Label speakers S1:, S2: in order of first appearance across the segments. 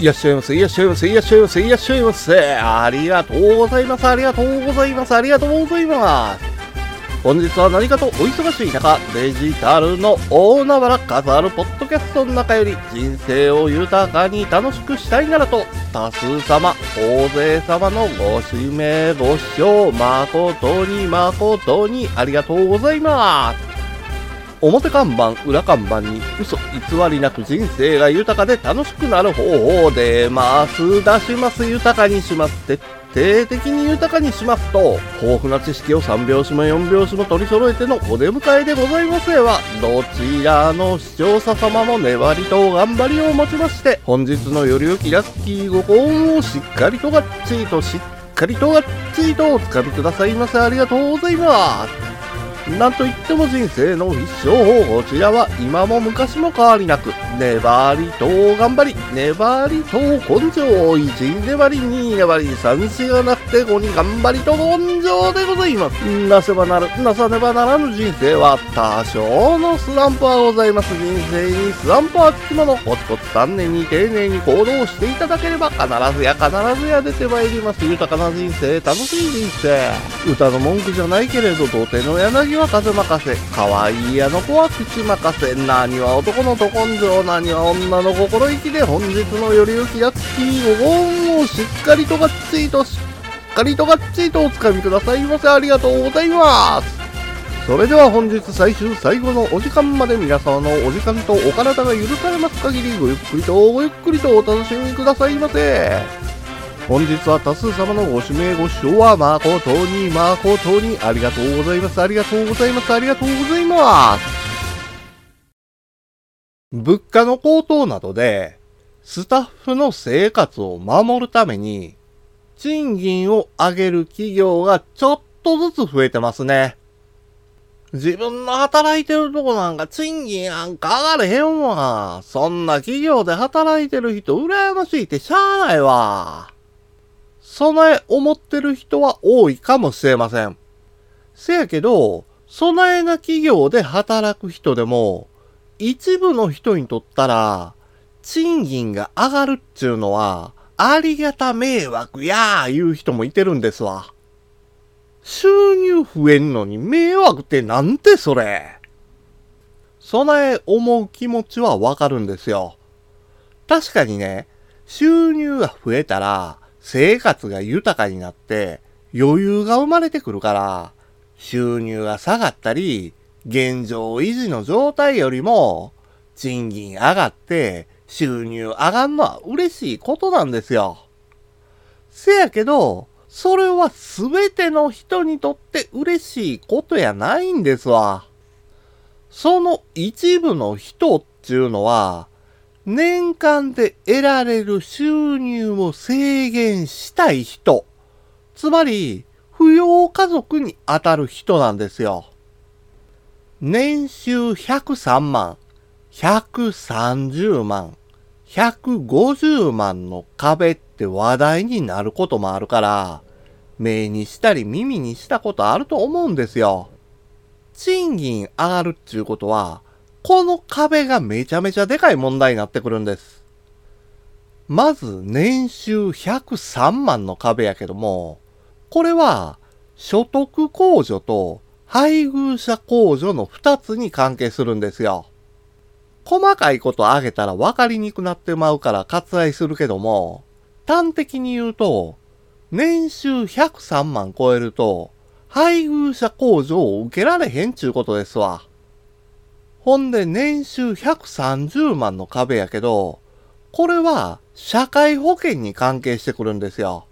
S1: いらっしゃいませ、いらっしゃいませ、いらっしゃいませ、いらっしゃいませ。ありがとうございます、ありがとうございます、ありがとうございます。本日は何かとお忙しい中、デジタルの大海原飾るポッドキャストの中より人生を豊かに楽しくしたいならと、多数様、大勢様のご指名ご視聴誠に誠にありがとうございます。表看板、裏看板に嘘偽りなく人生が豊かで楽しくなる方法出ます。出します。豊かにします。徹底的に豊かにしますと、豊富な知識を3拍子も4拍子も取り揃えてのお出迎えでござい。ますは、どちらの視聴者様も粘りと頑張りをもちまして、本日のよりよきラッキーご幸運をしっかりとがっちりとしっかりとがっちりとお掴みください。ませ。ありがとうござい。ます。なんといっても人生の必勝法、こちらは今も昔も変わりなく、粘りと頑張り、粘りと根性、1粘り、2粘り、3子がなくて5に頑張りと根性でございます。なせばなる、なさねばならぬ人生は多少のスランプはございます。人生にスランプはつきもの、コツコツ丹念に丁寧に行動していただければ必ずや必ずや出てまいります。豊かな人生、楽しい人生。歌の文句じゃないけれど、童貞の柳は風任せ。可愛いあの子は口任せ。何は男のど根性、何は女の心意気で本日のよりゆきやつきご本をしっかりとがっちりとしっかりとがっちりとおつかみくださいませ。ありがとうございます。それでは本日最終最後のお時間まで皆様のお時間とお体が許されます限りごゆっくりとごゆっくりとお楽しみくださいませ。本日は多数様のご指名ご視聴は誠に誠にありがとうございます。ありがとうございます。ありがとうございます。物価の高騰などで、スタッフの生活を守るために、賃金を上げる企業がちょっとずつ増えてますね。自分の働いてるとこなんか賃金なんか上がれへんわ。そんな企業で働いてる人羨ましいってしゃあないわ。備え思ってる人は多いかもしれません。せやけど、備えな企業で働く人でも、一部の人にとったら、賃金が上がるっちゅうのは、ありがた迷惑やー言う人もいてるんですわ。収入増えんのに迷惑ってなんてそれ。備え思う気持ちはわかるんですよ。確かにね、収入が増えたら、生活が豊かになって余裕が生まれてくるから、収入が下がったり、現状維持の状態よりも、賃金上がって収入上がんのは嬉しいことなんですよ。せやけど、それはすべての人にとって嬉しいことやないんですわ。その一部の人っていうのは、年間で得られる収入を制限したい人。つまり、扶養家族に当たる人なんですよ。年収103万、130万、150万の壁って話題になることもあるから、目にしたり耳にしたことあると思うんですよ。賃金上がるっていうことは、この壁がめちゃめちゃでかい問題になってくるんです。まず、年収103万の壁やけども、これは、所得控除と配偶者控除の2つに関係するんですよ。細かいことあげたら分かりにくくなってまうから割愛するけども、端的に言うと、年収103万超えると、配偶者控除を受けられへんちゅうことですわ。ほんで年収130万の壁やけど、これは社会保険に関係してくるんですよ。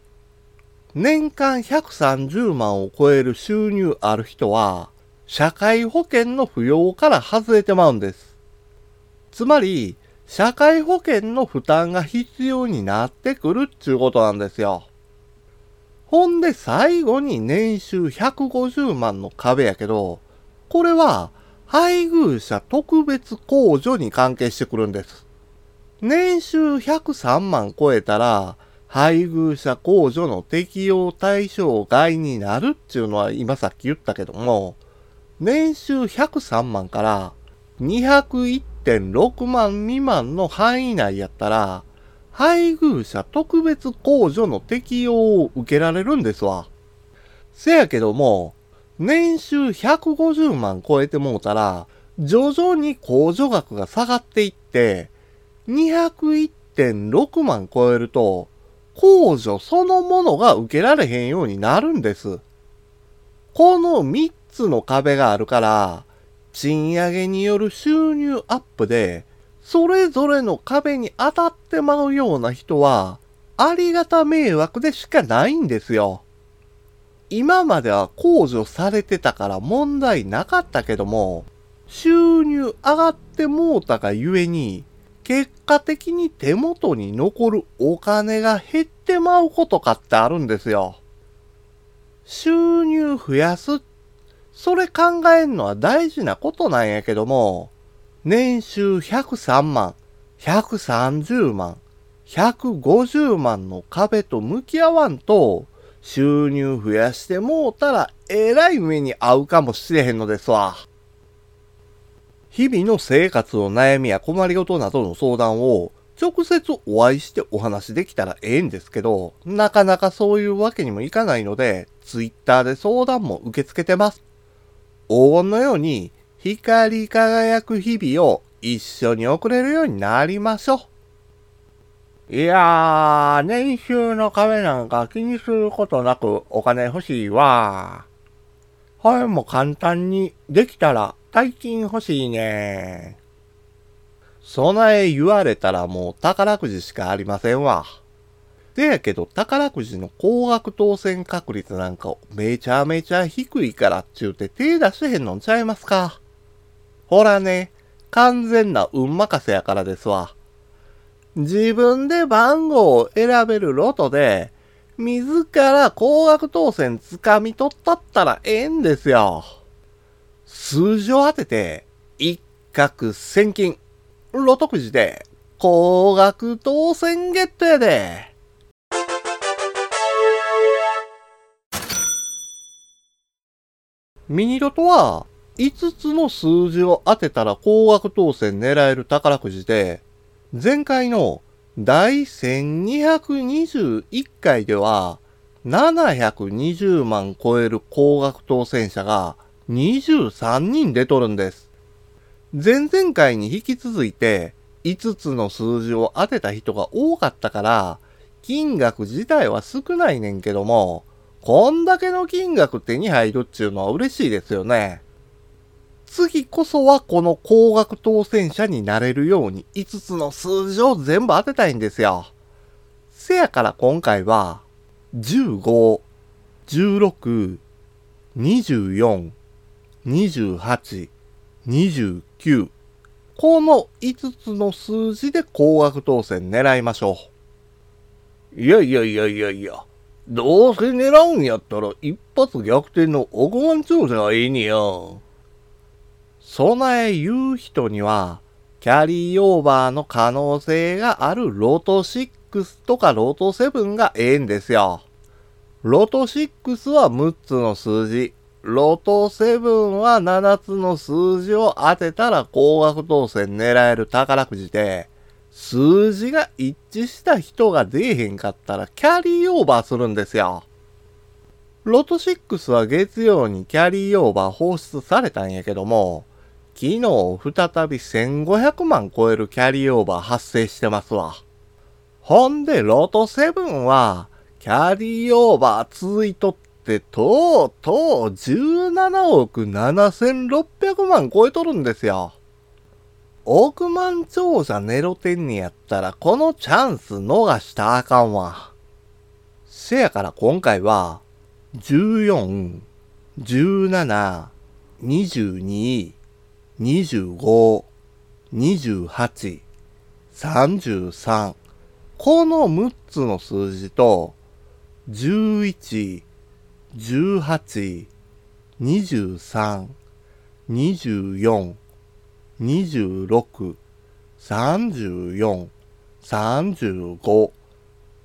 S1: 年間130万を超える収入ある人は、社会保険の扶養から外れてまうんです。つまり、社会保険の負担が必要になってくるっちゅうことなんですよ。ほんで最後に年収150万の壁やけど、これは配偶者特別控除に関係してくるんです。年収103万超えたら、配偶者控除の適用対象外になるっていうのは今さっき言ったけども、年収103万から201.6万未満の範囲内やったら、配偶者特別控除の適用を受けられるんですわ。せやけども、年収150万超えてもうたら、徐々に控除額が下がっていって、201.6万超えると、控除そのものが受けられへんようになるんです。この3つの壁があるから、賃上げによる収入アップで、それぞれの壁に当たってまうような人は、ありがた迷惑でしかないんですよ。今までは控除されてたから問題なかったけども、収入上がってもうたがゆえに、結果的に手元に残るお金が減ってまうことかってあるんですよ。収入増やす。それ考えんのは大事なことなんやけども、年収103万、130万、150万の壁と向き合わんと、収入増やしてもうたらえらい目に遭うかもしれへんのですわ。日々の生活の悩みや困りごとなどの相談を直接お会いしてお話できたらええんですけど、なかなかそういうわけにもいかないので、ツイッターで相談も受け付けてます。黄金のように光り輝く日々を一緒に送れるようになりましょう。いやー、年収の壁なんか気にすることなくお金欲しいわ。はい、も簡単にできたら大金欲しいね。備え言われたらもう宝くじしかありませんわ。でやけど宝くじの高額当選確率なんかめちゃめちゃ低いからっちゅうて手出しへんのんちゃいますか。ほらね、完全な運任せやからですわ。自分で番号を選べるロトで、自ら高額当選掴み取ったったらええんですよ。数字を当てて、一攫千金、ロトくじで、高額当選ゲットやで。ミニロトは、5つの数字を当てたら高額当選狙える宝くじで、前回の第1221回では、720万超える高額当選者が23人出とるんです。前々回に引き続いて5つの数字を当てた人が多かったから、金額自体は少ないねんけども、こんだけの金額手に入るっていうのは嬉しいですよね。次こそはこの高額当選者になれるように5つの数字を全部当てたいんですよ。せやから今回は、15、16、24、28、29。この5つの数字で高額当選狙いましょう。いやいやいやいやいや。どうせ狙うんやったら一発逆転の億万長者がいいにや。備え言う人には、キャリーオーバーの可能性があるロト6とかロト7がええんですよ。ロト6は6つの数字、ロト7は7つの数字を当てたら高額当選狙える宝くじで、数字が一致した人が出えへんかったらキャリーオーバーするんですよ。ロト6は月曜にキャリーオーバー放出されたんやけども、昨日再び1500万超えるキャリーオーバー発生してますわ。ほんで、ロト7は、キャリーオーバー続いとって、とうとう17億7600万超えとるんですよ。億万長者ネロテンにやったらこのチャンス逃したあかんわ。せやから今回は、14、17、22、25、28、33。この6つの数字と、11、18、23、24、26、34、35。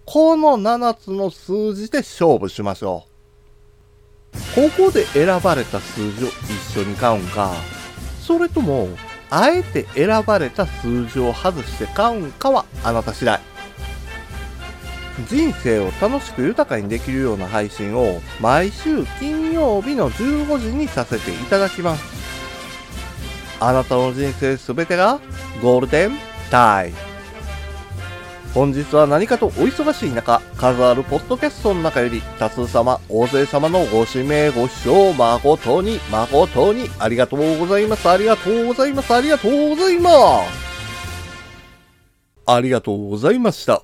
S1: この7つの数字で勝負しましょう。ここで選ばれた数字を一緒に買うんか、それとも、あえて選ばれた数字を外して買うんかはあなた次第。人生を楽しく豊かにできるような配信を毎週金曜日の15時にさせていただきます。あなたの人生すべてがゴールデンタイム。本日は何かとお忙しい中、数あるポッドキャストの中より多数様、大勢様のご指名ご視聴誠に誠にありがとうございます。ありがとうございます。ありがとうございます。ありがとうございました。